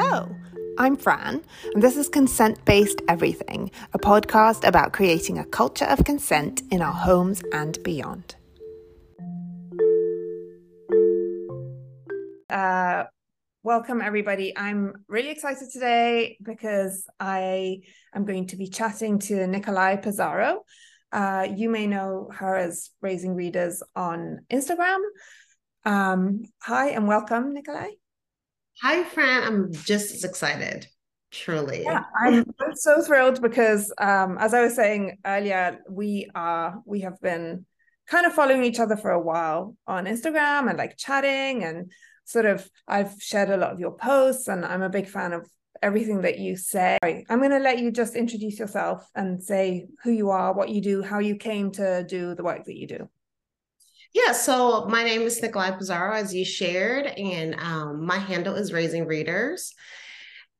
Hello, I'm Fran, and this is Consent Based Everything, a podcast about creating a culture of consent in our homes and beyond. Uh, welcome, everybody. I'm really excited today because I am going to be chatting to Nikolai Pizarro. Uh, you may know her as Raising Readers on Instagram. Um, hi and welcome, Nikolai. Hi, Fran. I'm just as excited. Truly. Yeah, I'm, I'm so thrilled because um, as I was saying earlier, we are we have been kind of following each other for a while on Instagram and like chatting and sort of I've shared a lot of your posts and I'm a big fan of everything that you say. I'm going to let you just introduce yourself and say who you are, what you do, how you came to do the work that you do. Yeah, so my name is Nikolai Pizarro, as you shared, and um, my handle is Raising Readers.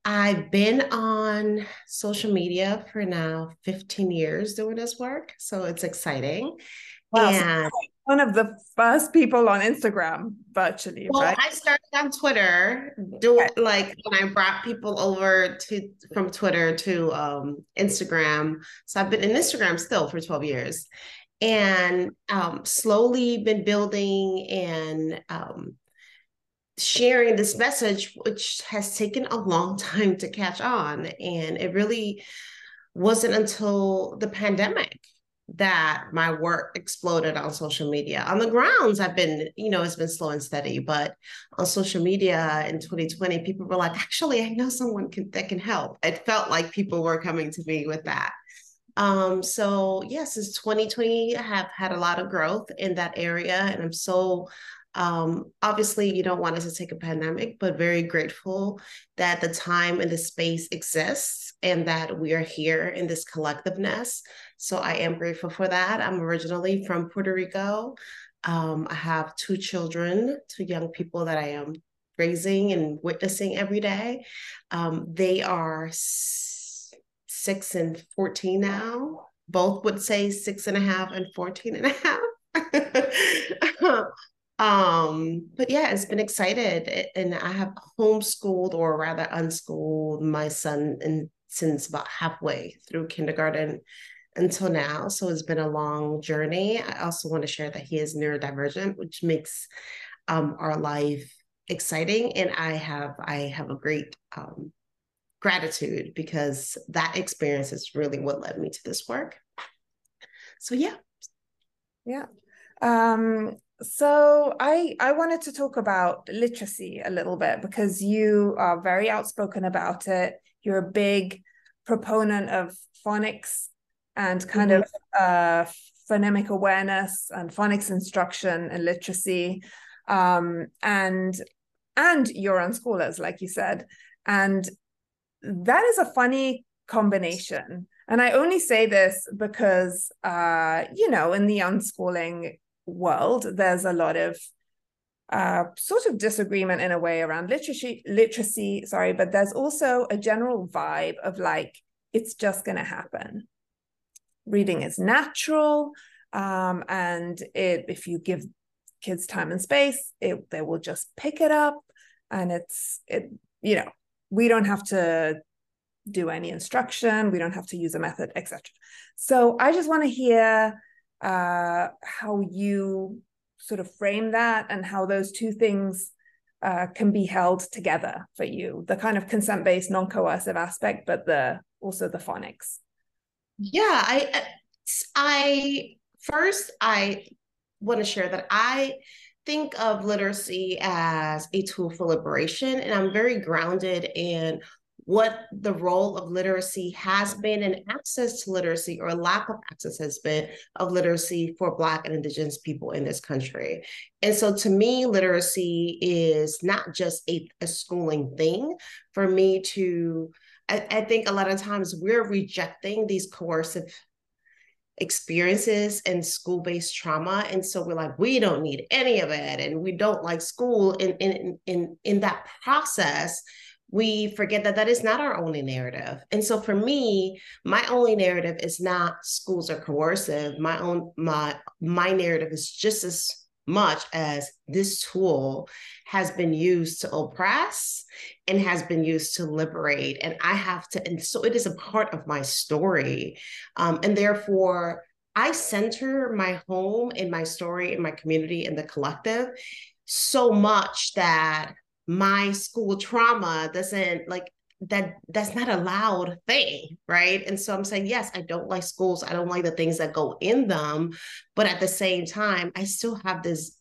I've been on social media for now 15 years doing this work, so it's exciting. Wow, and one of the first people on Instagram virtually, well, right? I started on Twitter, doing okay. like when I brought people over to from Twitter to um, Instagram. So I've been in Instagram still for 12 years and um, slowly been building and um, sharing this message, which has taken a long time to catch on. And it really wasn't until the pandemic that my work exploded on social media. On the grounds, I've been, you know, it's been slow and steady, but on social media in 2020, people were like, actually, I know someone can, that can help. It felt like people were coming to me with that. Um, so yeah, since 2020, I have had a lot of growth in that area, and I'm so um, obviously you don't want us to take a pandemic, but very grateful that the time and the space exists and that we are here in this collectiveness. So I am grateful for that. I'm originally from Puerto Rico. Um, I have two children, two young people that I am raising and witnessing every day. Um, they are six and 14 now. Both would say six and a half and 14 and a half. um, but yeah, it's been excited. And I have homeschooled or rather unschooled my son in, since about halfway through kindergarten until now. So it's been a long journey. I also want to share that he is neurodivergent, which makes um, our life exciting. And I have I have a great um, gratitude because that experience is really what led me to this work. So yeah. Yeah. Um, so I I wanted to talk about literacy a little bit because you are very outspoken about it. You're a big proponent of phonics and kind mm-hmm. of uh, phonemic awareness and phonics instruction and literacy. Um, and and you're unschoolers, like you said. And that is a funny combination. And I only say this because, uh, you know, in the unschooling world, there's a lot of uh, sort of disagreement in a way around literacy, literacy, sorry, but there's also a general vibe of like, it's just going to happen. Reading is natural. Um, and it, if you give kids time and space, it, they will just pick it up. And it's, it, you know, we don't have to do any instruction we don't have to use a method etc so i just want to hear uh, how you sort of frame that and how those two things uh, can be held together for you the kind of consent based non-coercive aspect but the also the phonics. Yeah i i first i want to share that i think of literacy as a tool for liberation, and I'm very grounded in what the role of literacy has been and access to literacy or lack of access has been of literacy for Black and Indigenous people in this country. And so to me, literacy is not just a, a schooling thing. For me to, I, I think a lot of times we're rejecting these coercive experiences and school-based trauma and so we're like we don't need any of it and we don't like school in in in in that process we forget that that is not our only narrative. And so for me my only narrative is not schools are coercive. My own my my narrative is just as much as this tool has been used to oppress and has been used to liberate. And I have to, and so it is a part of my story. Um, and therefore, I center my home and my story and my community and the collective so much that my school trauma doesn't like that that's not a loud thing right? And so i'm saying yes i don't like schools. I don't like the things that go in them. But at the same time i still have this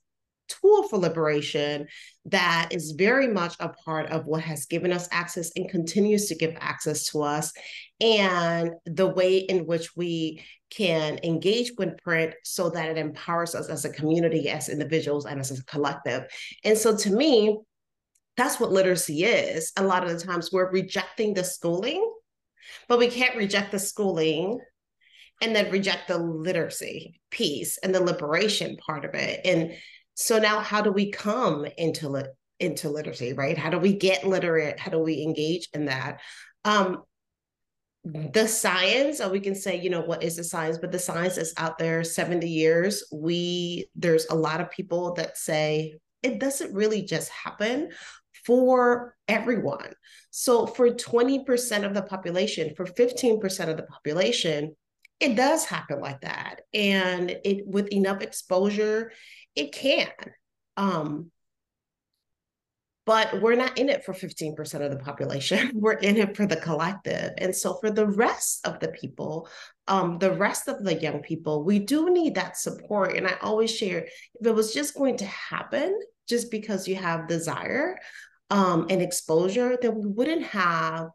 tool for liberation that is very much a part of what has given us access and continues to give access to us. And the way in which we can engage with print so that it empowers us as a community as individuals and as a collective. And so to me that's what literacy is. A lot of the times we're rejecting the schooling, but we can't reject the schooling and then reject the literacy piece and the liberation part of it. And so now how do we come into into literacy, right? How do we get literate? How do we engage in that? Um, the science or we can say you know what is the science but the science is out there 70 years we there's a lot of people that say it doesn't really just happen for everyone. So for 20% of the population, for 15% of the population, it does happen like that. And it with enough exposure, it can. Um, but we're not in it for 15% of the population. We're in it for the collective. And so for the rest of the people, um, the rest of the young people, we do need that support. And I always share if it was just going to happen just because you have desire, um, and exposure, then we wouldn't have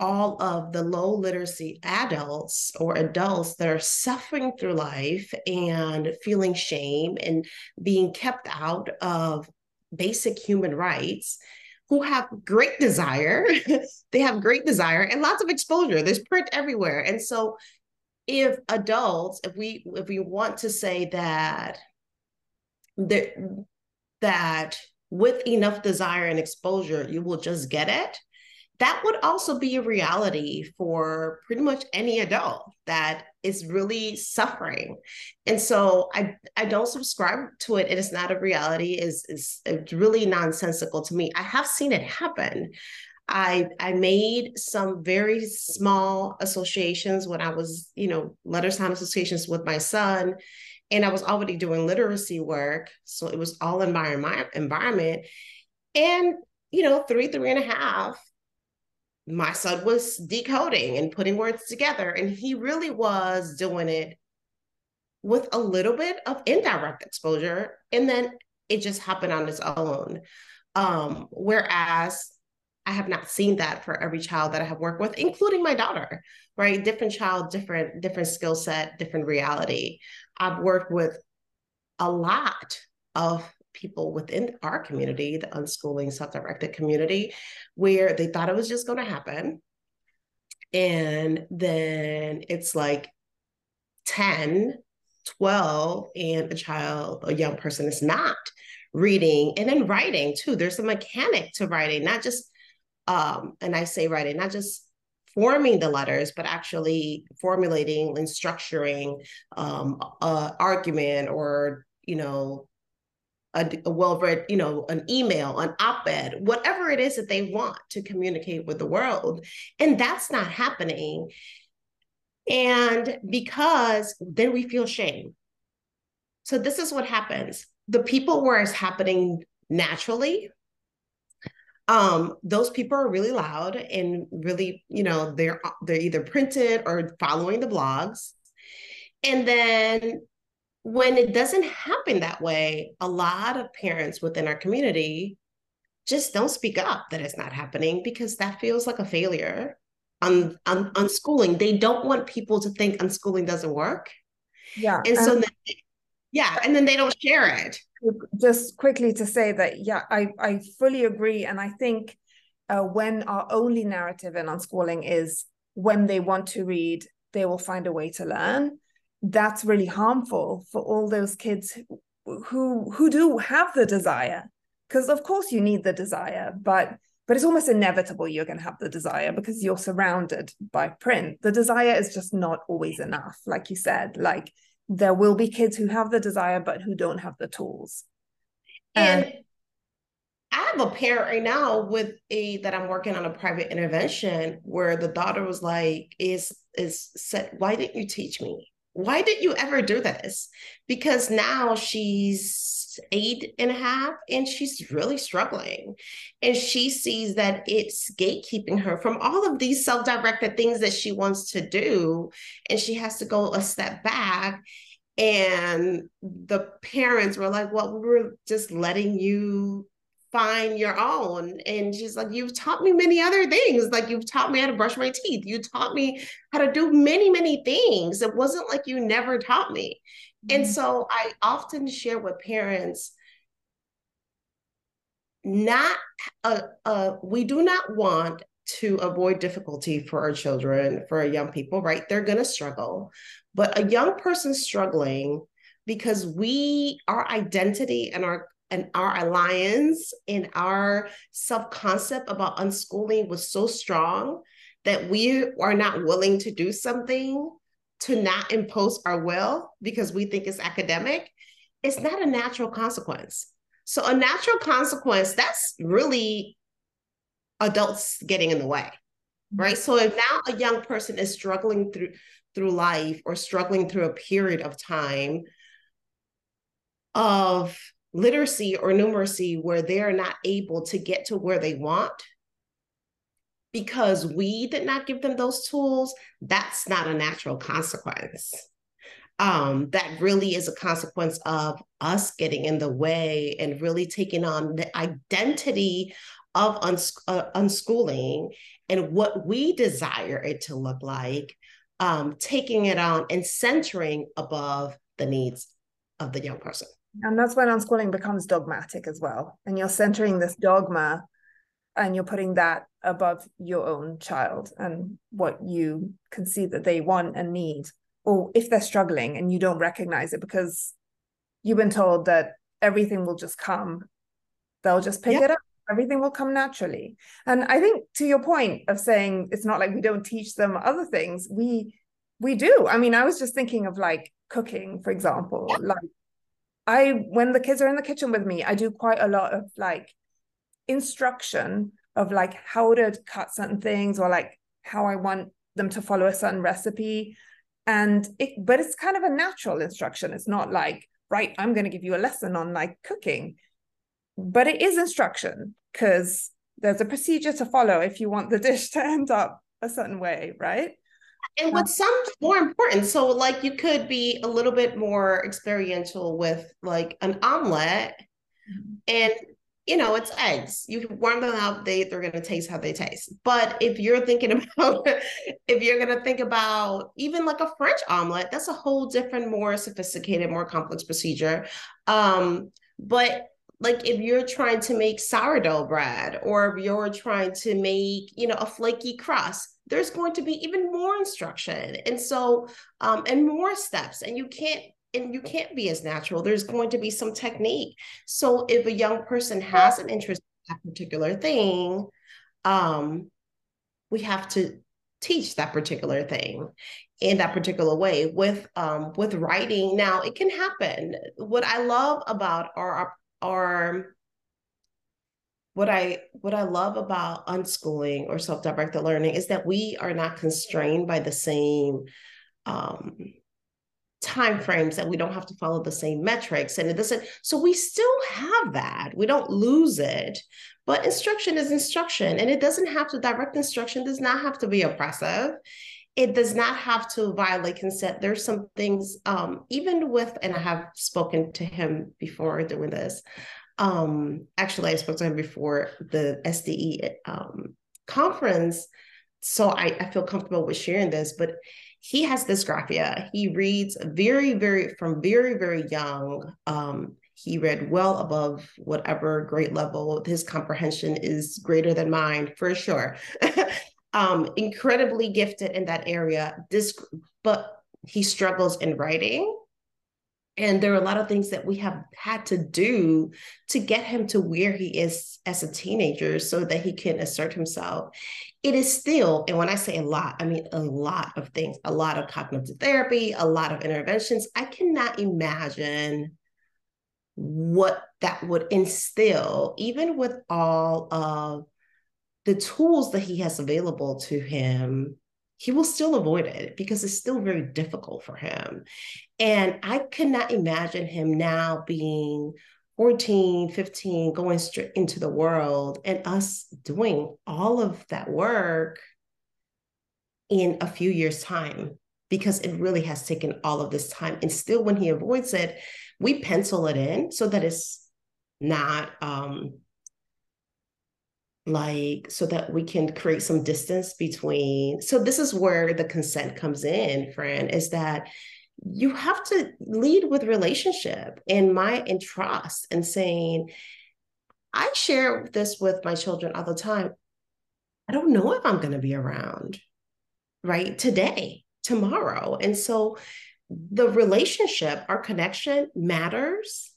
all of the low literacy adults or adults that are suffering through life and feeling shame and being kept out of basic human rights who have great desire. They have great desire and lots of exposure. There's print everywhere. And so if adults if we if we want to say that that that with enough desire and exposure, you will just get it. That would also be a reality for pretty much any adult that is really suffering. And so I, I don't subscribe to it. It is not a reality, is is really nonsensical to me. I have seen it happen. I I made some very small associations when I was, you know, letter sign associations with my son and I was already doing literacy work. So it was all in my environment. And, you know, three, three and a half, my son was decoding and putting words together. And he really was doing it with a little bit of indirect exposure. And then it just happened on its own. Um, whereas I have not seen that for every child that I have worked with, including my daughter, right? Different child, different, different skill set, different reality. I've worked with a lot of people within our community, the unschooling, self-directed community, where they thought it was just going to happen. And then it's like 10, 12, and a child, a young person is not reading and then writing too. There's a mechanic to writing, not just um, and I say writing, not just forming the letters, but actually formulating and structuring um, a argument or, you know, a, a well-read, you know, an email, an op-ed, whatever it is that they want to communicate with the world. And that's not happening. And because then we feel shame. So this is what happens. The people where it's happening naturally um, those people are really loud and really, you know, they're they're either printed or following the blogs. And then when it doesn't happen that way, a lot of parents within our community just don't speak up that it's not happening because that feels like a failure on, on, unschooling. They don't want people to think unschooling doesn't work. Yeah. And so, then, yeah, and then they don't share it. Just quickly to say that yeah i i fully agree. And i think uh, when our only narrative in unschooling is when they want to read they will find a way to learn. That's really harmful for all those kids who who, who do have the desire. Because of course you need the desire but but it's almost inevitable you're going to have the desire because you're surrounded by print. The desire is just not always enough like you said like there will be kids who have the desire but who don't have the tools and, and I have a parent right now with a that I'm working on a private intervention where the daughter was like, is is said, why didn't you teach me? Why did you ever do this? Because now she's eight and a half and she's really struggling. And she sees that it's gatekeeping her from all of these self directed things that she wants to do. And she has to go a step back. And the parents were like, well, we were just letting you find your own. And she's like, You've taught me many other things. Like, you've taught me how to brush my teeth. You taught me how to do many, many things. It wasn't like you never taught me. Mm-hmm. And so I often share with parents not uh, uh, we do not want to avoid difficulty for our children for our young people right they're going to struggle but a young person struggling because we our identity and our and our alliance and our self concept about unschooling was so strong that we are not willing to do something to not impose our will because we think it's academic, it's not a natural consequence. So, a natural consequence, that's really adults getting in the way, right? So, if now a young person is struggling through through life or struggling through a period of time of literacy or numeracy where they're not able to get to where they want because we did not give them those tools, that's not a natural consequence. Um, that really is a consequence of us getting in the way and really taking on the identity of uns- uh, unschooling and what we desire it to look like, um, taking it on and centering above the needs of the young person. And that's when unschooling becomes dogmatic as well. And you're centering this dogma and you're putting that above your own child and what you can see that they want and need. Or if they're struggling and you don't recognize it because you've been told that everything will just come, they'll just pick it up. Everything will come naturally. And I think to your point of saying it's not like we don't teach them other things, we we do. I mean, I was just thinking of like cooking, for example. Like I when the kids are in the kitchen with me, I do quite a lot of like instruction of like how to cut certain things or like how I want them to follow a certain recipe. And it but it's kind of a natural instruction. It's not like, right, I'm going to give you a lesson on like cooking. But it is instruction because there's a procedure to follow if you want the dish to end up a certain way, right? And what sounds more important so like you could be a little bit more experiential with like an omelet mm-hmm. and you know it's eggs. You warm them up they they're going to taste how they taste. But if you're thinking about if you're going to think about even like a french omelet that's a whole different more sophisticated more complex procedure. Um but like if you're trying to make sourdough bread or if you're trying to make you know a flaky crust there's going to be even more instruction and so um, and more steps and you can't and you can't be as natural. There's going to be some technique. So if a young person has an interest in that particular thing um, we have to teach that particular thing in that particular way with um, with writing. Now it can happen. What i love about our our what I what I love about unschooling or self-directed learning is that we are not constrained by the same um, time frames that we don't have to follow the same metrics. And it doesn't so we still have that. We don't lose it but instruction is instruction. And it doesn't have to direct instruction does not have to be oppressive. It does not have to violate consent. There's some things um, even with and i have spoken to him before doing this um, actually, I spoke to him before the SDE um, conference, so I, I feel comfortable with sharing this. But he has dysgraphia. He reads very, very from very, very young. Um, he read well above whatever grade level. His comprehension is greater than mine for sure. um, incredibly gifted in that area. This, but he struggles in writing and there are a lot of things that we have had to do to get him to where he is as a teenager so that he can assert himself it is still, and when I say a lot, I mean a lot of things, a lot of cognitive therapy, a lot of interventions. I cannot imagine what that would instill, even with all of the tools that he has available to him, he will still avoid it because it's still very difficult for him. And I could not imagine him now being 14, 15, going straight into the world and us doing all of that work in a few years' time because it really has taken all of this time. And still, when he avoids it, we pencil it in so that it's not um, like so that we can create some distance between. So, this is where the consent comes in, Fran, is that you have to lead with relationship and my and trust and saying, I share this with my children all the time. I don't know if I'm going to be around, right? Today, tomorrow. And so the relationship, our connection matters.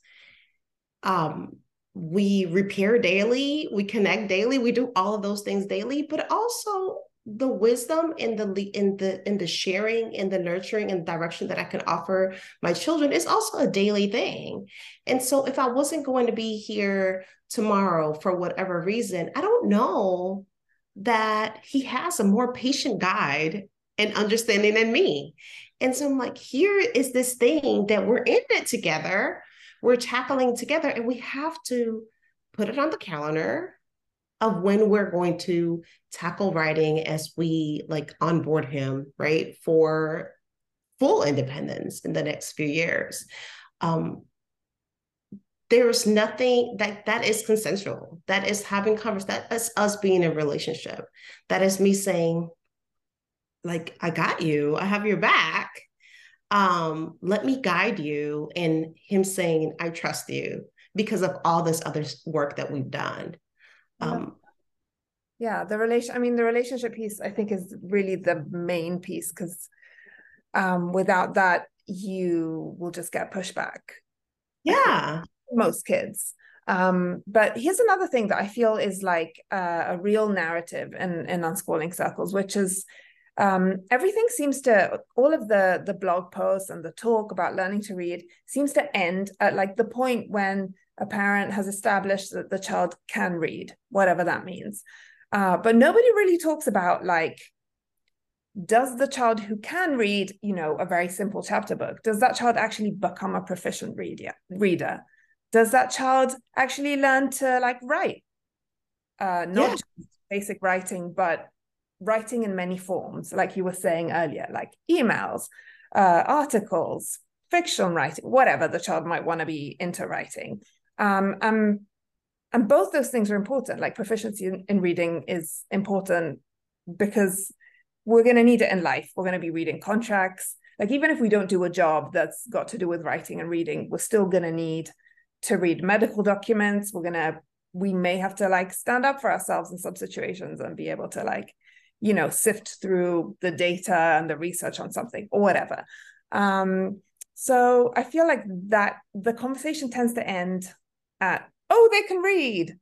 Um, we repair daily, we connect daily, we do all of those things daily, but also the wisdom in the in the in the sharing and the nurturing and direction that I can offer my children is also a daily thing. And so if I wasn't going to be here tomorrow for whatever reason, I don't know that he has a more patient guide and understanding than me. And so I'm like, here is this thing that we're in it together, we're tackling together, and we have to put it on the calendar of when we're going to tackle writing as we like onboard him, right, for full independence in the next few years. Um, there's nothing that that is consensual. That is having conversation. That is us being in a relationship. That is me saying, like, I got you. I have your back. Um, let me guide you. And him saying, I trust you because of all this other work that we've done. Um yeah the relation i mean the relationship piece i think is really the main piece because um without that you will just get pushback. Yeah. Most kids. Um but here's another thing that i feel is like uh, a real narrative in in unschooling circles which is um, everything seems to all of the the blog posts and the talk about learning to read seems to end at like the point when a parent has established that the child can read, whatever that means. Uh, but nobody really talks about like, does the child who can read, you know, a very simple chapter book, does that child actually become a proficient reader? Reader, does that child actually learn to like write? Uh, not yeah. just basic writing, but writing in many forms, like you were saying earlier, like emails, uh, articles, fiction writing, whatever the child might want to be into writing. Um, um, and both those things are important. Like proficiency in, in reading is important because we're going to need it in life. We're going to be reading contracts. Like even if we don't do a job that's got to do with writing and reading, we're still going to need to read medical documents. We're going to we may have to like stand up for ourselves in some situations and be able to like you know sift through the data and the research on something or whatever. Um so i feel like that the conversation tends to end at oh they can read.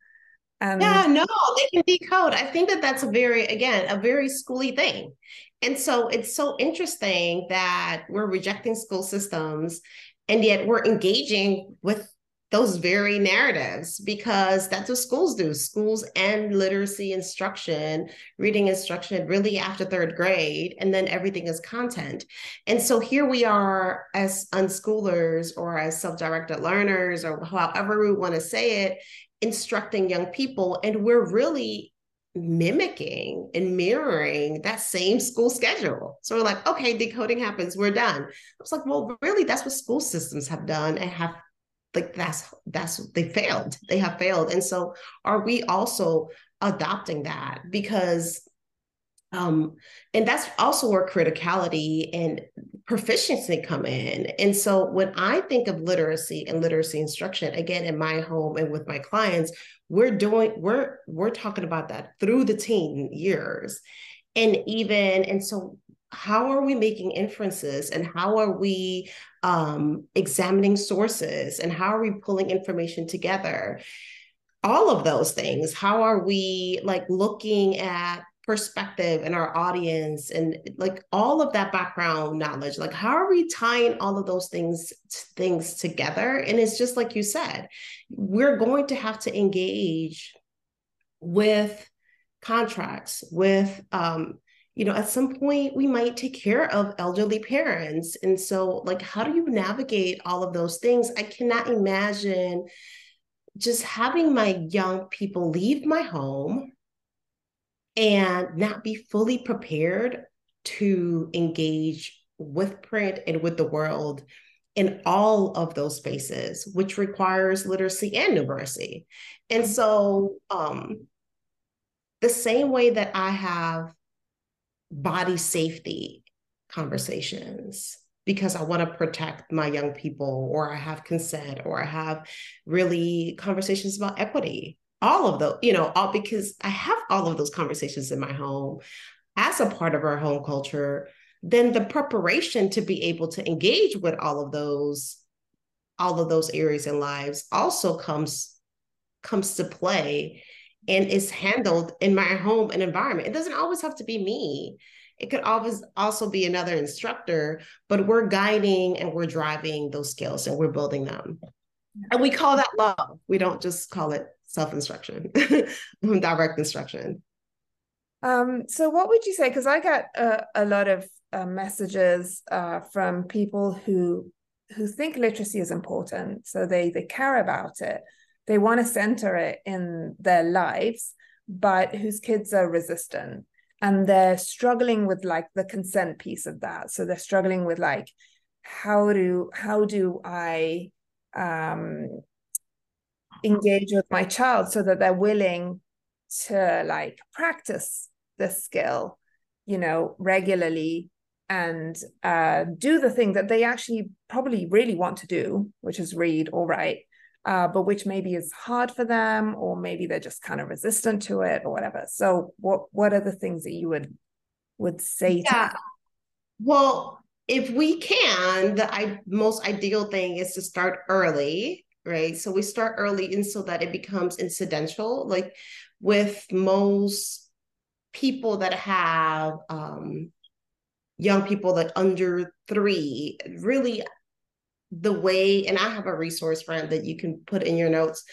And yeah no they can decode. I think that that's a very again a very schooly thing. And so it's so interesting that we're rejecting school systems and yet we're engaging with those very narratives because that's what schools do. Schools end literacy instruction, reading instruction really after third grade, and then everything is content. And so here we are as unschoolers or as self directed learners, or however we want to say it, instructing young people. And we're really mimicking and mirroring that same school schedule. So we're like, okay, decoding happens, we're done. I was like, well, really, that's what school systems have done and have like that's that's they failed. They have failed. And so are we also adopting that? Because um and that's also where criticality and proficiency come in. And so when i think of literacy and literacy instruction again in my home and with my clients we're doing we're we're talking about that through the teen years. And even and so how are we making inferences and how are we um, examining sources and how are we pulling information together? All of those things how are we like looking at perspective and our audience and like all of that background knowledge? Like how are we tying all of those things things together? And it's just like you said we're going to have to engage with contracts with um you know at some point we might take care of elderly parents and so like how do you navigate all of those things i cannot imagine just having my young people leave my home and not be fully prepared to engage with print and with the world in all of those spaces, which requires literacy and numeracy. And so, um, the same way that I have body safety conversations because I want to protect my young people, or I have consent, or I have really conversations about equity. All of those, you know, all because I have all of those conversations in my home. As a part of our home culture, then the preparation to be able to engage with all of those, all of those areas in lives also comes comes to play and is handled in my home and environment. It doesn't always have to be me. It could always also be another instructor, but we're guiding and we're driving those skills and we're building them. And we call that love. We don't just call it self instruction, direct instruction. Um, so, what would you say? Because I get a, a, lot of uh, messages uh, from people who who think literacy is important, so they they care about it, they want to center it in their lives, but whose kids are resistant and they're struggling with like the consent piece of that. So they're struggling with like how do how do I um engage with my child so that they're willing to like practice the skill you know regularly and uh, do the thing that they actually probably really want to do which is read or write uh, but which maybe is hard for them or maybe they're just kind of resistant to it or whatever so what what are the things that you would would say yeah. well if we can the I, most ideal thing is to start early right? So we start early and so that it becomes incidental. Like with most people that have um, young people like under three, really the way, and I have a resource Fran that you can put in your notes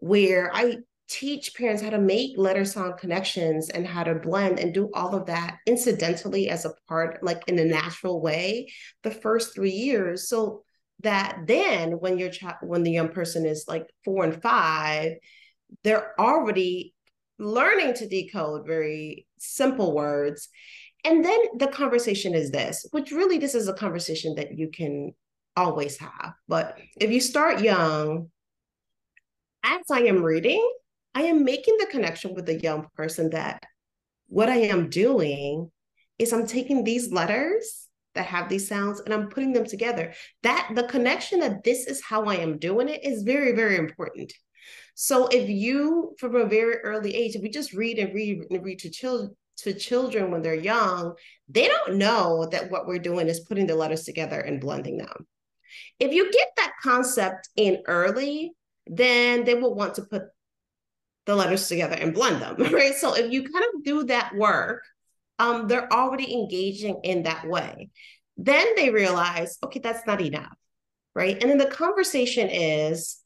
where I teach parents how to make letter sound connections and how to blend and do all of that incidentally as a part, like in a natural way, the first three years. So that then when your child when the young person is like four and five they're already learning to decode very simple words and then the conversation is this which really this is a conversation that you can always have but if you start young as i am reading i am making the connection with the young person that what i am doing is i'm taking these letters that have these sounds and I'm putting them together. That the connection that this is how I am doing it is very, very important. So if you, from a very early age, if we just read and read and read to children to children when they're young, they don't know that what we're doing is putting the letters together and blending them. If you get that concept in early, then they will want to put the letters together and blend them, right? So if you kind of do that work um, they're already engaging in that way. Then they realize, okay, that's not enough, right? And then the conversation is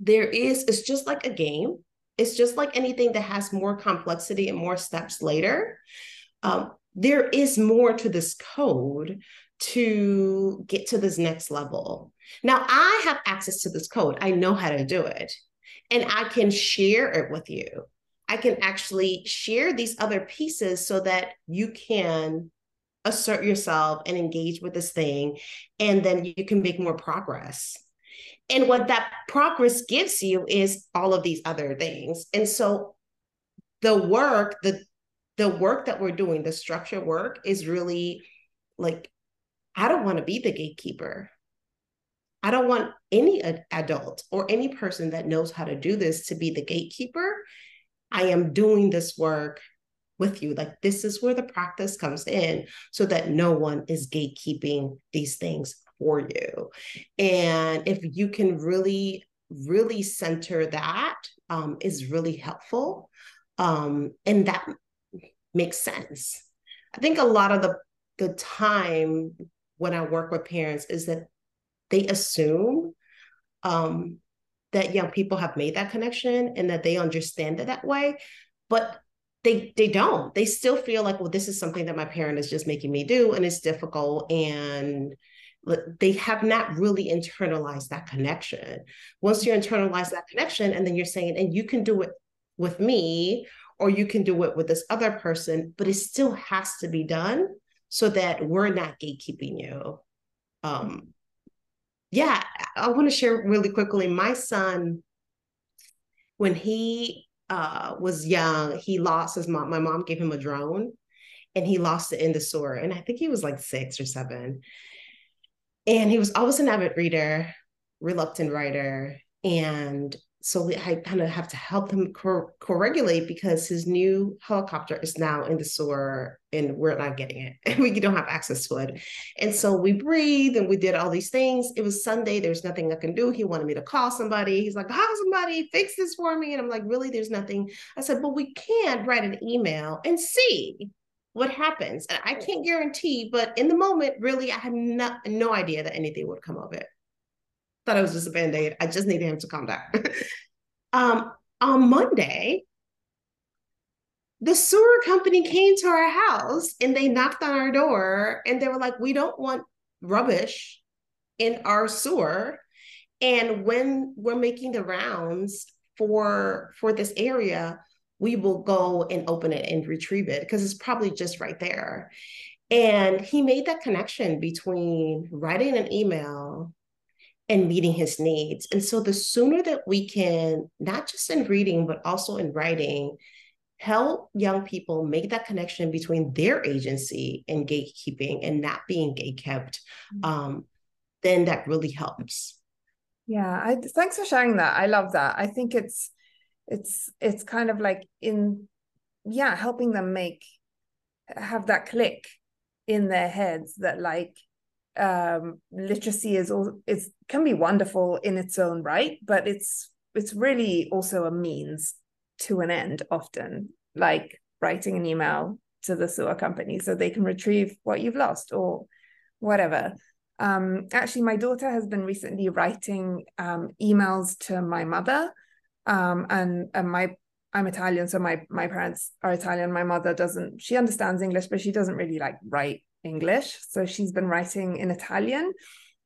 there is, it's just like a game. It's just like anything that has more complexity and more steps later. Um, there is more to this code to get to this next level. Now, I have access to this code. I know how to do it, and I can share it with you. I can actually share these other pieces so that you can assert yourself and engage with this thing, and then you can make more progress. And what that progress gives you is all of these other things. And so the work, the the work that we're doing, the structure work is really like, I don't want to be the gatekeeper. I don't want any adult or any person that knows how to do this to be the gatekeeper. I am doing this work with you. Like, this is where the practice comes in so that no one is gatekeeping these things for you. And if you can really, really center that, um, is really helpful. Um, and that makes sense. I think a lot of the the time when I work with parents is that they assume um, that young people have made that connection and that they understand it that way, but they they don't. They still feel like, well, this is something that my parent is just making me do, and it's difficult and they have not really internalized that connection. Once you internalize that connection, and then you're saying, and you can do it with me, or you can do it with this other person, but it still has to be done so that we're not gatekeeping you. Um, yeah, I want to share really quickly. My son, when he uh, was young, he lost his mom. My mom gave him a drone and he lost it in the sewer. And I think he was like six or seven. And he was always an avid reader, reluctant writer. And so we, I kind of have to help him co- regulate because his new helicopter is now in the sewer and we're not getting it and we don't have access to it. And so we breathe and we did all these things. It was Sunday. There's nothing I can do. He wanted me to call somebody. He's like, call somebody, fix this for me. And I'm like, really, there's nothing. I said, but we can write an email and see what happens. And I can't guarantee, but in the moment, really, I had no, no idea that anything would come of it thought it was just a band-aid. I just needed him to calm down. um, on Monday, the sewer company came to our house and they knocked on our door and they were like, we don't want rubbish in our sewer. And when we're making the rounds for for this area, we will go and open it and retrieve it because it's probably just right there. And he made that connection between writing an email and meeting his needs. And so the sooner that we can, not just in reading, but also in writing, help young people make that connection between their agency and gatekeeping and not being gate kept, mm-hmm. um, then that really helps. Yeah, I thanks for sharing that. I love that. I think it's it's it's kind of like in yeah, helping them make have that click in their heads that like um, literacy is all is can be wonderful in its own right, but it's it's really also a means to an end often, like writing an email to the sewer company so they can retrieve what you've lost or whatever. Um, actually, my daughter has been recently writing um, emails to my mother, um, and and my I'm Italian, so my my parents are Italian. My mother doesn't. She understands English, but she doesn't really like write English. So she's been writing in Italian.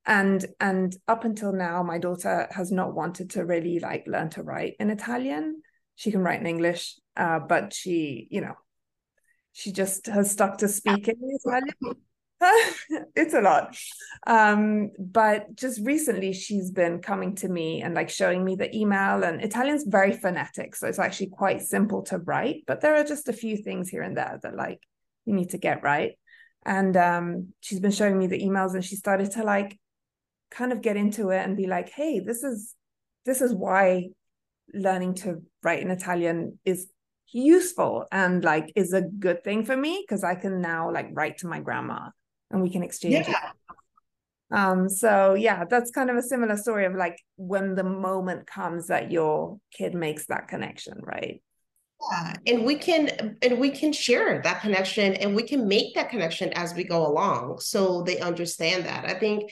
And and up until now, my daughter has not wanted to really like learn to write in Italian. She can write in English, uh, but she, you know, she just has stuck to speaking Italian. it's a lot. Um, but just recently she's been coming to me and like showing me the email and Italian's very phonetic. So it's actually quite simple to write, but there are just a few things here and there that like you need to get right and um, she's been showing me the emails and she started to like kind of get into it and be like hey this is this is why learning to write in italian is useful and like is a good thing for me because i can now like write to my grandma and we can exchange yeah. um so yeah that's kind of a similar story of like when the moment comes that your kid makes that connection right yeah. and we can and we can share that connection and we can make that connection as we go along so they understand that i think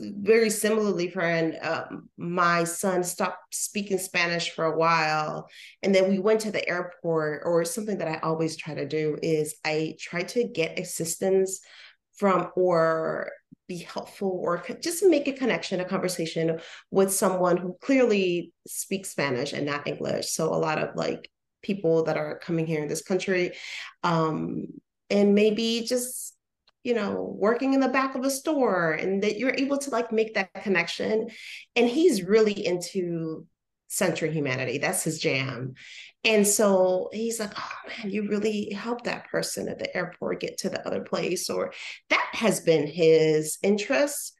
very similarly Fran um, my son stopped speaking spanish for a while and then we went to the airport or something that i always try to do is i try to get assistance from or be helpful or just make a connection, a conversation with someone who clearly speaks Spanish and not English. So a lot of like people that are coming here in this country um, and maybe just you know working in the back of a store and that you're able to like make that connection. And he's really into centering humanity. That's his jam. And so he's like oh man you really helped that person at the airport get to the other place. Or that has been his interest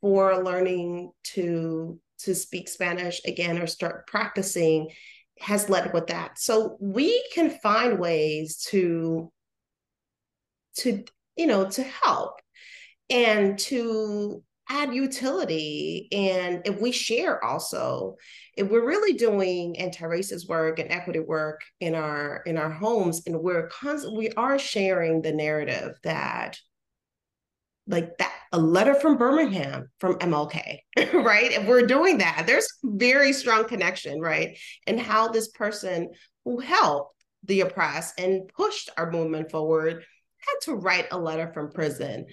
for learning to to speak spanish again or start practicing has led with that. So we can find ways to to you know to help and to add utility and if we share also if we're really doing anti-racist work and equity work in our in our homes and we're constant we are sharing the narrative that like that a letter from birmingham from mlk right? If we're doing that. There's very strong connection right and how this person who helped the oppressed and pushed our movement forward had to write a letter from prison.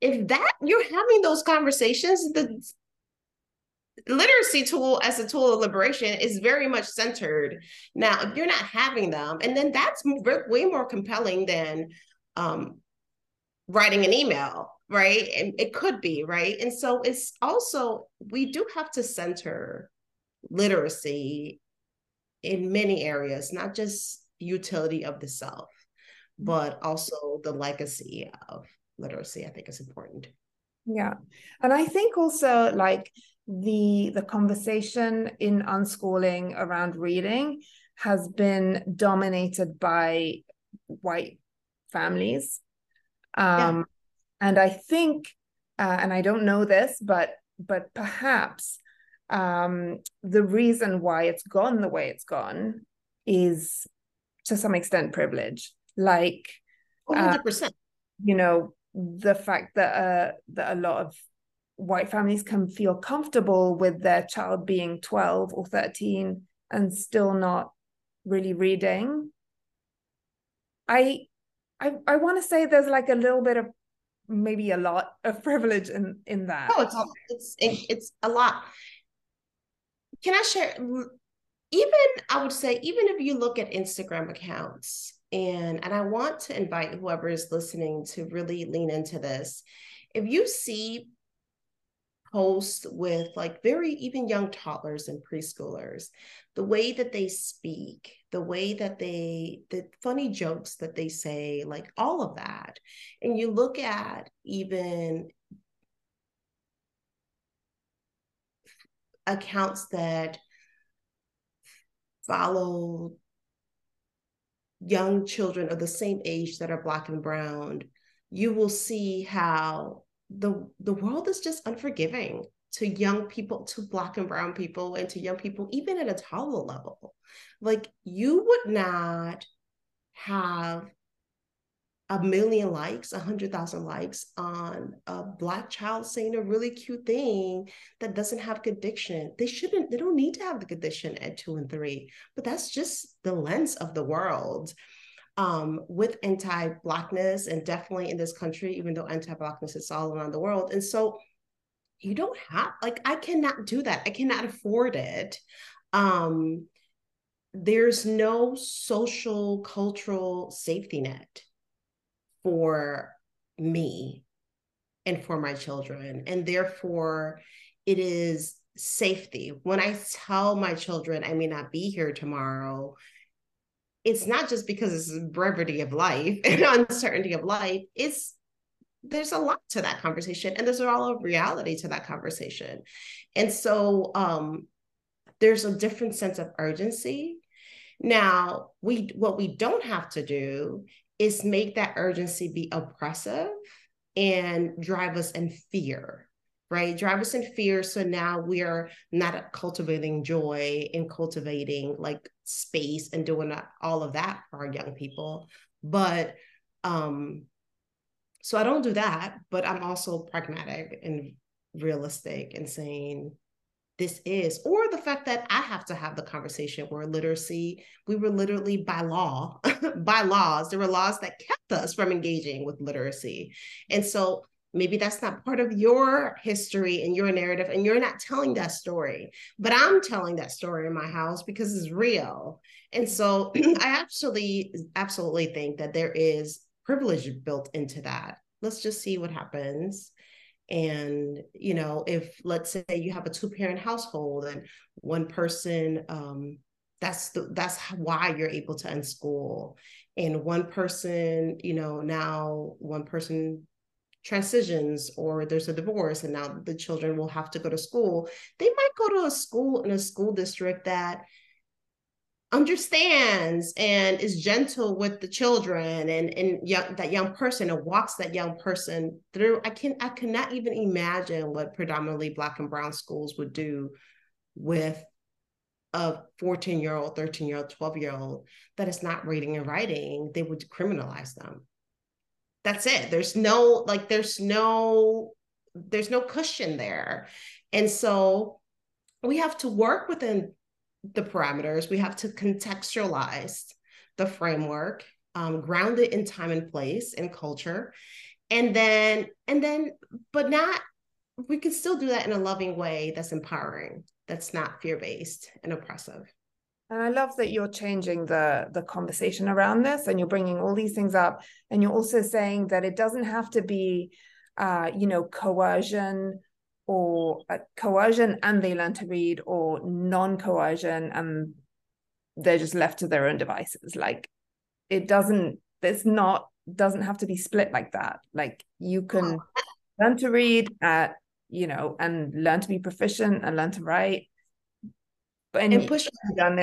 If that you're having those conversations, the literacy tool as a tool of liberation is very much centered. Now, if you're not having them, and then that's way more compelling than um, writing an email, right? And it could be, right? And so it's also, we do have to center literacy in many areas, not just utility of the self, but also the legacy of literacy i think is important yeah and i think also like the the conversation in unschooling around reading has been dominated by white families um yeah. And i think uh, and i don't know this but but perhaps um the reason why it's gone the way it's gone is to some extent privilege. Like 100% uh, you know the fact that uh, that a lot of white families can feel comfortable with their child being 12 or 13 and still not really reading. I i, I want to say there's like a little bit of maybe a lot of privilege in in that. Oh it's it's it's a lot. Can i share even i would say even if you look at instagram accounts and and i want to invite whoever is listening to really lean into this if you see posts with like very even young toddlers and preschoolers. The way that they speak the way that they the funny jokes that they say like all of that. And you look at even accounts that follow young children of the same age that are black and brown you will see how the the world is just unforgiving to young people to black and brown people and to young people even at a toddler level like you would not have a million likes, a hundred thousand likes on a black child saying a really cute thing that doesn't have condition. They shouldn't, they don't need to have the condition at two and three, but that's just the lens of the world. Um, with anti-blackness and definitely in this country, even though anti-blackness is all around the world. And so you don't have like I cannot do that. I cannot afford it. Um, there's no social cultural safety net for me and for my children. And therefore, it is safety. When I tell my children I may not be here tomorrow, it's not just because it's brevity of life and uncertainty of life. It's there's a lot to that conversation, and there's all of reality to that conversation. And so um, there's a different sense of urgency. Now, we what we don't have to do is make that urgency be oppressive and drive us in fear right drive us in fear so now we are not cultivating joy and cultivating like space and doing all of that for our young people but um so i don't do that but i'm also pragmatic and realistic and saying this is, or the fact that I have to have the conversation where literacy, we were literally by law, by laws, there were laws that kept us from engaging with literacy. And so maybe that's not part of your history and your narrative, and you're not telling that story, but I'm telling that story in my house because it's real. And so I actually absolutely think that there is privilege built into that. Let's just see what happens and you know if let's say you have a two parent household and one person um, that's the, that's why you're able to unschool and one person you know now one person transitions or there's a divorce and now the children will have to go to school they might go to a school in a school district that understands and is gentle with the children and and young, that young person and walks that young person through. I can i cannot even imagine what predominantly black and brown schools would do with a 14 year old 13 year old 12 year old that is not reading and writing. They would criminalize them that's it there's no like there's no there's no cushion there and so we have to work within the parameters. We have to contextualize the framework, um, ground it in time and place and culture, and then and then, but not. We can still do that in a loving way that's empowering, that's not fear based and oppressive. And I love that you're changing the the conversation around this, and you're bringing all these things up, and you're also saying that it doesn't have to be, uh, you know, coercion or uh, coercion and they learn to read or non-coercion and they're just left to their own devices. Like it doesn't It's not doesn't have to be split like that. Like you can learn to read at you know and learn to be proficient and learn to write but and push done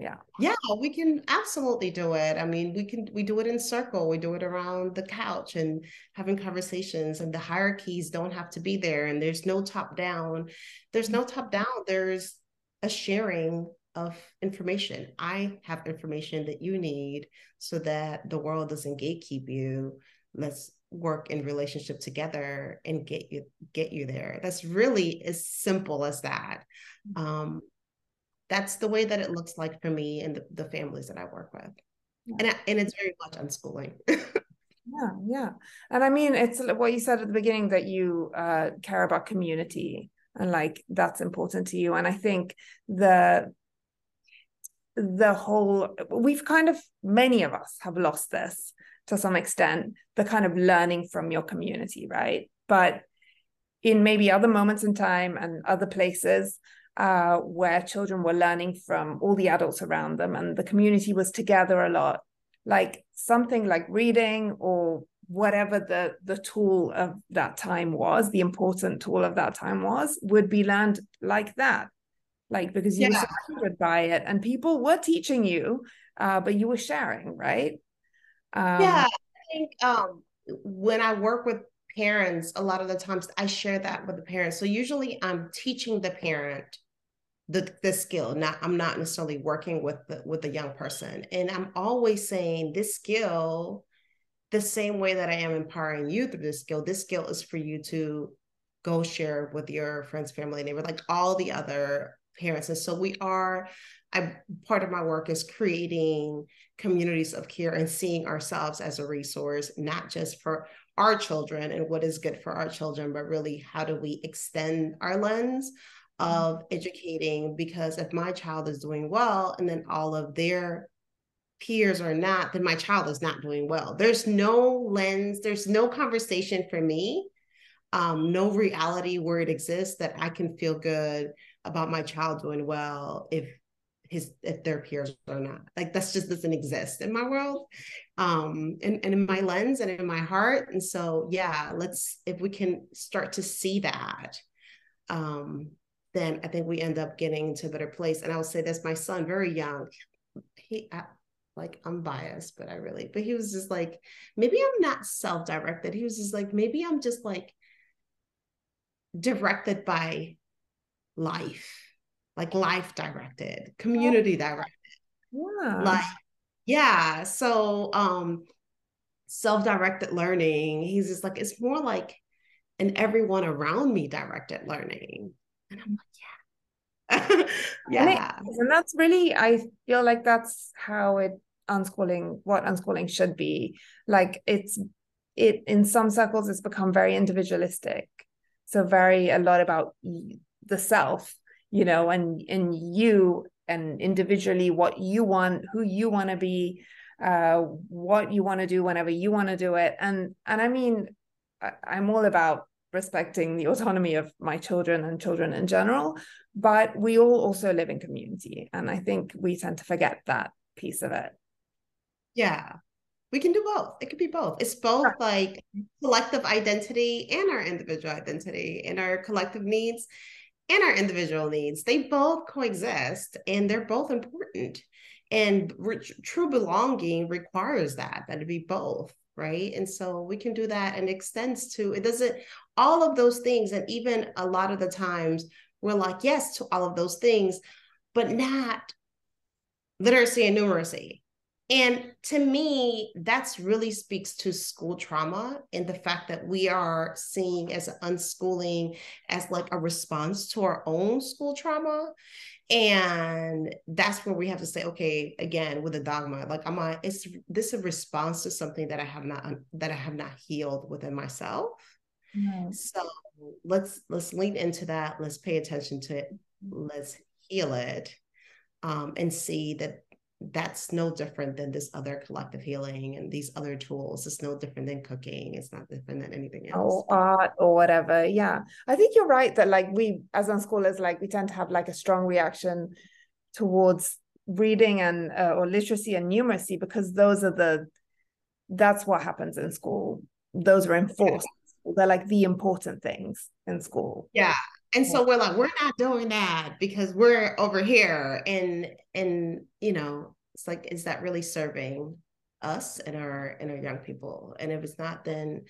yeah. Yeah we can absolutely do it. I mean we can we do it in circle. We do it around the couch and having conversations and the hierarchies don't have to be there and there's no top down. There's no top down. There's a sharing of information. I have information that you need so that the world doesn't gatekeep you. Let's work in relationship together and get you get you there that's really as simple as that um, that's the way that it looks like for me and the, the families that I work with. Yeah. And, and it's very much unschooling. yeah, yeah. And I mean, it's what you said at the beginning that you uh, care about community and like that's important to you. And I think the the whole we've kind of many of us have lost this to some extent the kind of learning from your community right? But in maybe other moments in time and other places uh, where children were learning from all the adults around them and the community was together a lot like something like reading or whatever the the tool of that time was the important tool of that time was would be learned like that. Like because you yeah. were surrounded by it and people were teaching you uh, but you were sharing right um, yeah i think um, when i work with parents a lot of the times i share that with the parents. So usually i'm teaching the parent the the skill not i'm not necessarily working with the with the young person. And i'm always saying this skill the same way that i am empowering you through this skill this skill is for you to go share with your friends family neighbor like all the other parents. And so we are i part of my work is creating communities of care and seeing ourselves as a resource not just for our children and what is good for our children but really how do we extend our lens of educating because if my child is doing well and then all of their peers are not, then my child is not doing well. There's no lens, there's no conversation for me, um, no reality where it exists that I can feel good about my child doing well if his if their peers or not like that's just doesn't exist in my world um and, and in my lens and in my heart and so yeah let's if we can start to see that um then I think we end up getting into a better place. And I will say this: my son, very young, he I, like I'm biased, but I really, but he was just like, maybe I'm not self-directed. He was just like, maybe I'm just like directed by life, like life directed, community directed. Yeah. Like, yeah. So um self-directed learning, he's just like, it's more like an everyone around me directed learning. And I'm like, yeah. yeah. And, it, and that's really, I feel like that's how it unschooling, what unschooling should be. Like it's, it in some circles, it's become very individualistic. So very a lot about the self, you know, and and you and individually what you want, who you want to be, uh, what you want to do whenever you want to do it. And and I mean, I, I'm all about respecting the autonomy of my children and children in general but we all also live in community and i think we tend to forget that piece of it. Yeah. We can do both. It could be both. It's both yeah. like collective identity and our individual identity and our collective needs and our individual needs. They both coexist and they're both important. And re- true belonging requires that, that to be both, right? And so we can do that and extends to it doesn't all of those things. And even a lot of the times we're like, yes, to all of those things, but not literacy and numeracy. And to me, that's really speaks to school trauma and the fact that we are seeing as unschooling as like a response to our own school trauma. And that's where we have to say, okay, again, with a dogma, like I'm I is this a response to something that I have not that I have not healed within myself? So let's let's lean into that. Let's pay attention to it. Let's heal it. Um, and see that that's no different than this other collective healing and these other tools. It's no different than cooking. It's not different than anything else. Or art or whatever. Yeah. I think you're right that like we as unschoolers, like we tend to have like a strong reaction towards reading and uh, or literacy and numeracy because those are the that's what happens in school. Those are enforced. Yeah. They're like the important things in school. Yeah. And so we're like, we're not doing that because we're over here. And and you know, it's like, is that really serving us and our and our young people? And if it's not, then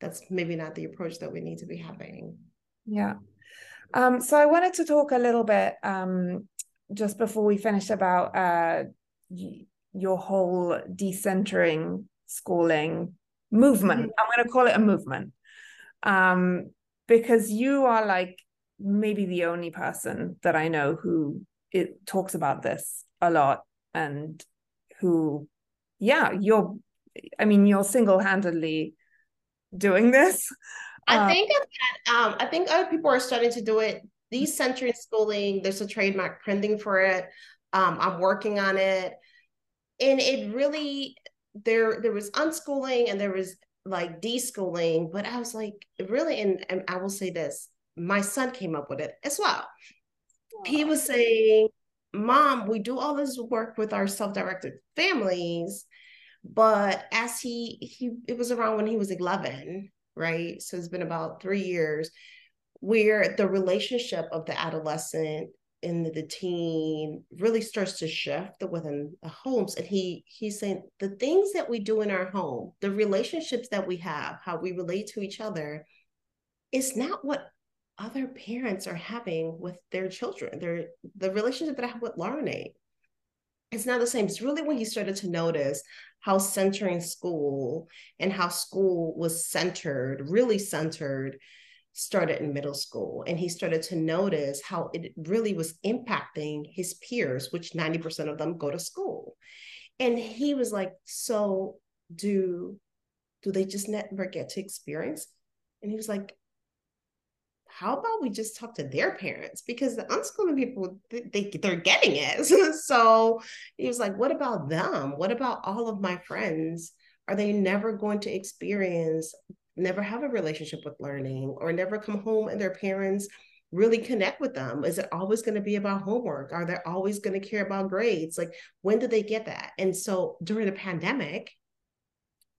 that's maybe not the approach that we need to be having. Yeah. Um, so I wanted to talk a little bit um, just before we finish about uh, your whole decentering schooling movement. Mm-hmm. I'm going to call it a movement um, because you are like maybe the only person that I know who it talks about this a lot and who yeah you're i mean you're single-handedly doing this. I um, think that, um, i think other people are starting to do it. Decentering schooling there's a trademark printing for it. Um, i'm working on it. And it really there there was unschooling and there was like deschooling but i was like really and, and i will say this my son came up with it as well. He was saying, Mom, we do all this work with our self-directed families, but as he he it was around when he was 11, right? So it's been about three years where the relationship of the adolescent and the teen really starts to shift within the homes and he he's saying the things that we do in our home the relationships that we have how we relate to each other is not what other parents are having with their children. Their the relationship that I have with Larnay. It's not the same. It's really when he started to notice how centering school and how school was centered, really centered, started in middle school. And he started to notice how it really was impacting his peers, which 90% of them go to school. And he was like, So do do they just never get to experience? And he was like, how about we just talk to their parents? Because the unschooling people they, they're getting it. So he was like what about them? What about all of my friends? Are they never going to experience never have a relationship with learning or never come home and their parents really connect with them? Is it always going to be about homework? Are they always going to care about grades? Like when do they get that? And so during the pandemic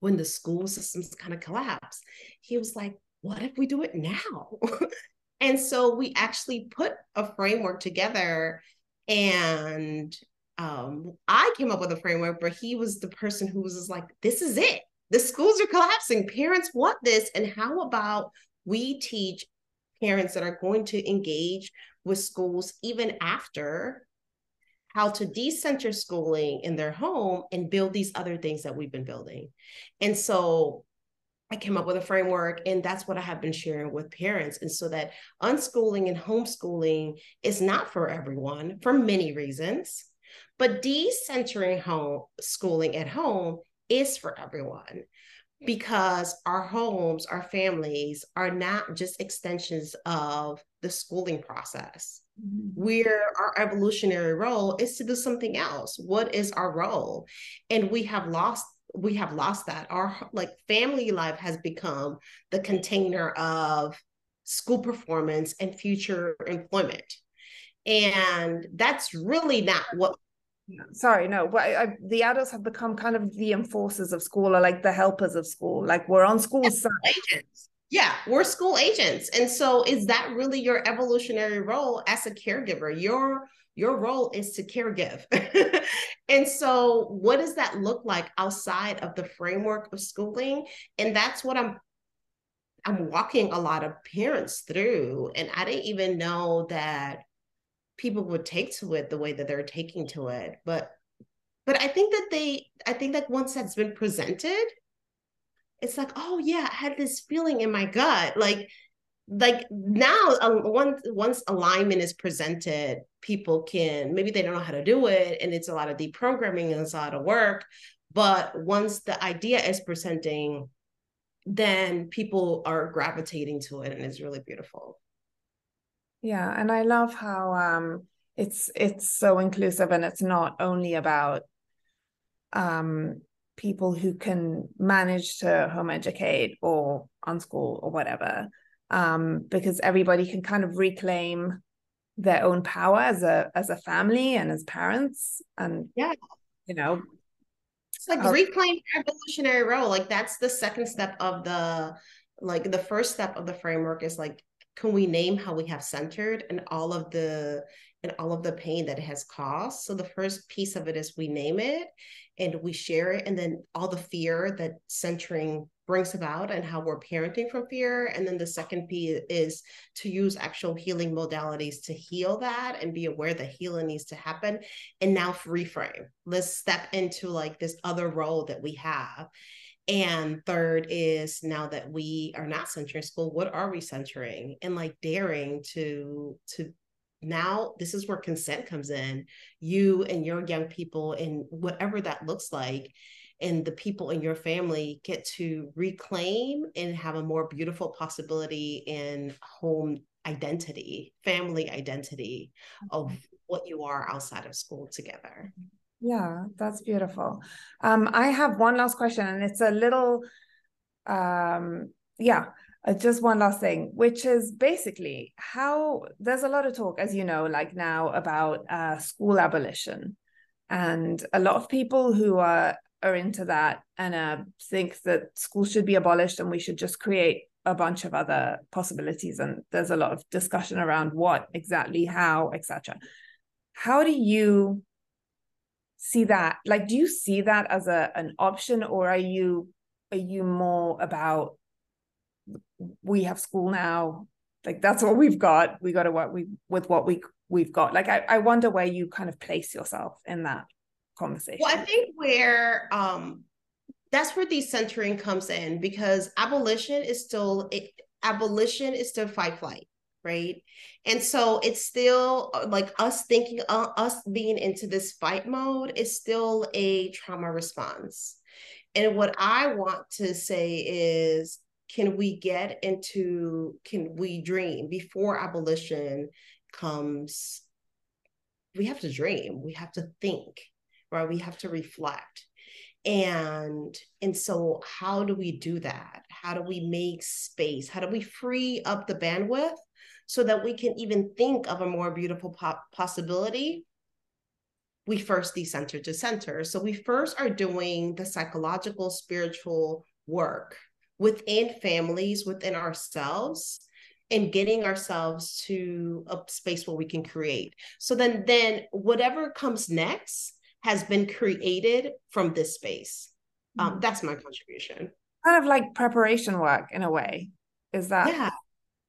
when the school systems kind of collapsed he was like what if we do it now? and so we actually put a framework together and um, I came up with a framework, but he was the person who was like, this is it. The schools are collapsing. Parents want this. And how about we teach parents that are going to engage with schools even after how to decenter schooling in their home and build these other things that we've been building. And so I came up with a framework, and that's what I have been sharing with parents. And so that unschooling and homeschooling is not for everyone for many reasons, but decentering home schooling at home is for everyone because our homes, our families are not just extensions of the schooling process. Mm-hmm. Where our evolutionary role is to do something else. What is our role? And we have lost we have lost that. Our like family life has become the container of school performance and future employment. And that's really not what sorry no but I, I, the adults have become kind of the enforcers of school or like the helpers of school. Like we're on school side. Yeah, we're school agents. And so is that really your evolutionary role as a caregiver? Your your role is to care give. and so what does that look like outside of the framework of schooling? And that's what I'm I'm walking a lot of parents through. And I didn't even know that people would take to it the way that they're taking to it. But but I think that they I think that once that's been presented, it's like, oh yeah, I had this feeling in my gut. Like like now uh, once once alignment is presented people can maybe they don't know how to do it and it's a lot of deprogramming and it's a lot of work but once the idea is presenting then people are gravitating to it and it's really beautiful. Yeah and i love how um it's it's so inclusive and it's not only about um people who can manage to home educate or unschool or whatever um, because everybody can kind of reclaim their own power as a as a family and as parents and yeah. you know. It's like uh, reclaim evolutionary role. Like that's the second step of the like the first step of the framework is like can we name how we have centered and all of the and all of the pain that it has caused. So the first piece of it is we name it and we share it and then all the fear that centering brings about and how we're parenting from fear. And then the second piece is to use actual healing modalities to heal that and be aware that healing needs to happen. And now reframe. Let's step into like this other role that we have. And third is now that we are not centering school what are we centering? And like daring to to now this is where consent comes in you and your young people and whatever that looks like and the people in your family get to reclaim and have a more beautiful possibility in home identity family identity of mm-hmm. what you are outside of school together yeah that's beautiful um i have one last question and it's a little um yeah uh, just one last thing, which is basically how there's a lot of talk, as you know, like now about uh, school abolition, and a lot of people who are are into that and uh, think that school should be abolished and we should just create a bunch of other possibilities. And there's a lot of discussion around what exactly, how, etc. How do you see that? Like, do you see that as a an option, or are you are you more about we have school now. Like that's what we've got. We got to work we with what we we've got. Like I, I wonder where you kind of place yourself in that conversation. Well i think where um that's where decentering comes in because abolition is still it, abolition is still fight flight right? And so it's still uh, like us thinking uh, us being into this fight mode is still a trauma response. And what i want to say is can we get into can we dream? Before abolition comes we have to dream we have to think right? We have to reflect. And and so how do we do that? How do we make space? How do we free up the bandwidth so that we can even think of a more beautiful po- possibility? We first decenter to center. So we first are doing the psychological spiritual work within families, within ourselves, and getting ourselves to a space where we can create. So then, then whatever comes next has been created from this space. Um, mm-hmm. that's my contribution. Kind of like preparation work in a way. Is that?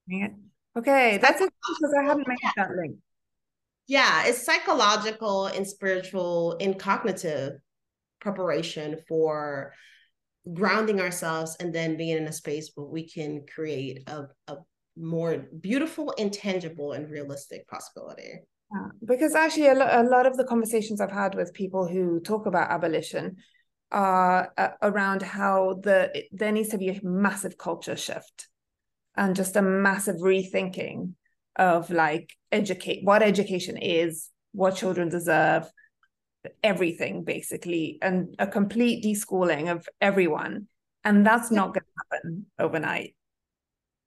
Yeah. Okay, that's it because I hadn't made that link. Yeah, it's psychological and spiritual and cognitive preparation for grounding ourselves and then being in a space where we can create a, a more beautiful intangible and realistic possibility. Yeah, because actually a, lo- a lot of the conversations i've had with people who talk about abolition are uh, around how the there needs to be a massive culture shift and just a massive rethinking of like educate what education is what children deserve everything basically and a complete deschooling of everyone. And that's not going to happen overnight.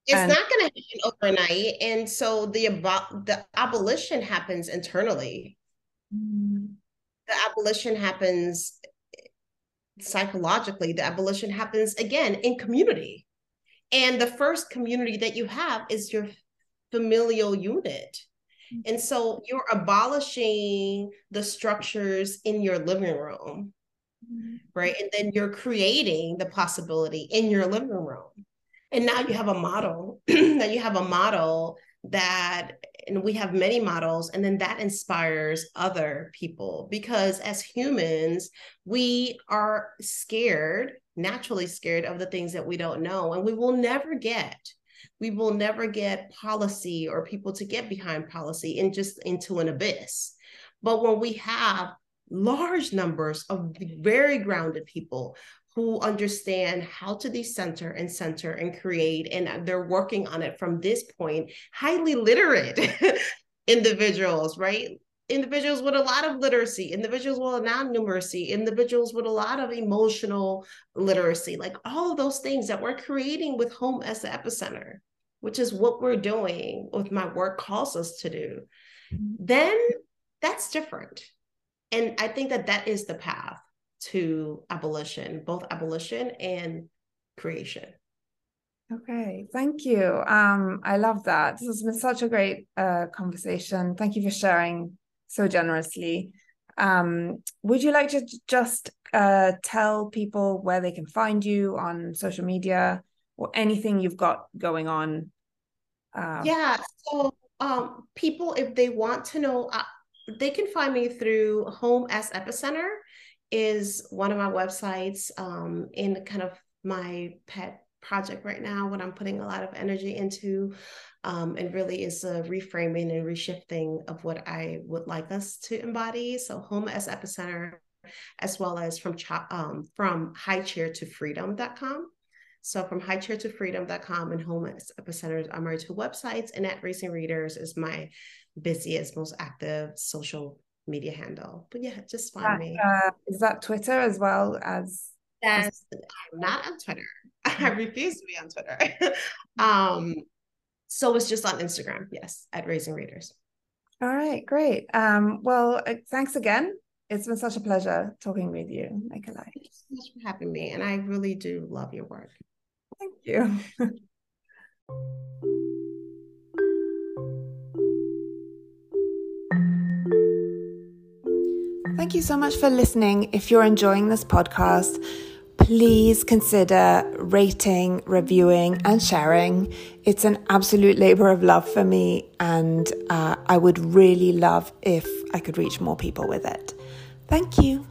It's and- not going to happen overnight. And so the the abolition happens internally. Mm. the abolition happens psychologically. The abolition happens again in community. And the first community that you have is your familial unit. And so you're abolishing the structures in your living room, mm-hmm. right? And then you're creating the possibility in your living room. And now you have a model, now you have a model that and we have many models and then that inspires other people because as humans we are scared naturally scared of the things that we don't know and we will never get we will never get policy or people to get behind policy and just into an abyss. But when we have large numbers of very grounded people who understand how to decenter and center and create and they're working on it from this point highly literate individuals right? Individuals with a lot of literacy individuals with a non-numeracy individuals with a lot of emotional literacy like all of those things that we're creating with home as the epicenter which is what we're doing with my work calls us to do mm-hmm. then that's different and i think that that is the path to abolition, both abolition and creation. Okay, thank you. Um, I love that. This has been such a great uh, conversation. Thank you for sharing so generously. Um, would you like to just uh, tell people where they can find you on social media or anything you've got going on? Um, yeah, so um, people, if they want to know, uh, they can find me through Home as Epicenter is one of my websites um, in kind of my pet project right now what i'm putting a lot of energy into um, and really is a reframing and reshifting of what i would like us to embody so home as epicenter as well as from um, from high chair to freedom.com so from high chair to freedom.com and home as epicenter are my two websites and at Raising Readers is my busiest most active social media handle. But yeah, just find that, me. Uh, is that Twitter as well as? Yes, I'm not on Twitter. I refuse to be on Twitter. um, so it's just on Instagram. Yes, at Raising Readers. All right, great. Um, well, uh, thanks again. It's been such a pleasure talking with you, Nikolai. Thank you so much for having me, and I really do love your work. Thank you. Thank you so much for listening. If you're enjoying this podcast, please consider rating, reviewing, and sharing. It's an absolute labor of love for me, and uh, I would really love if I could reach more people with it. Thank you.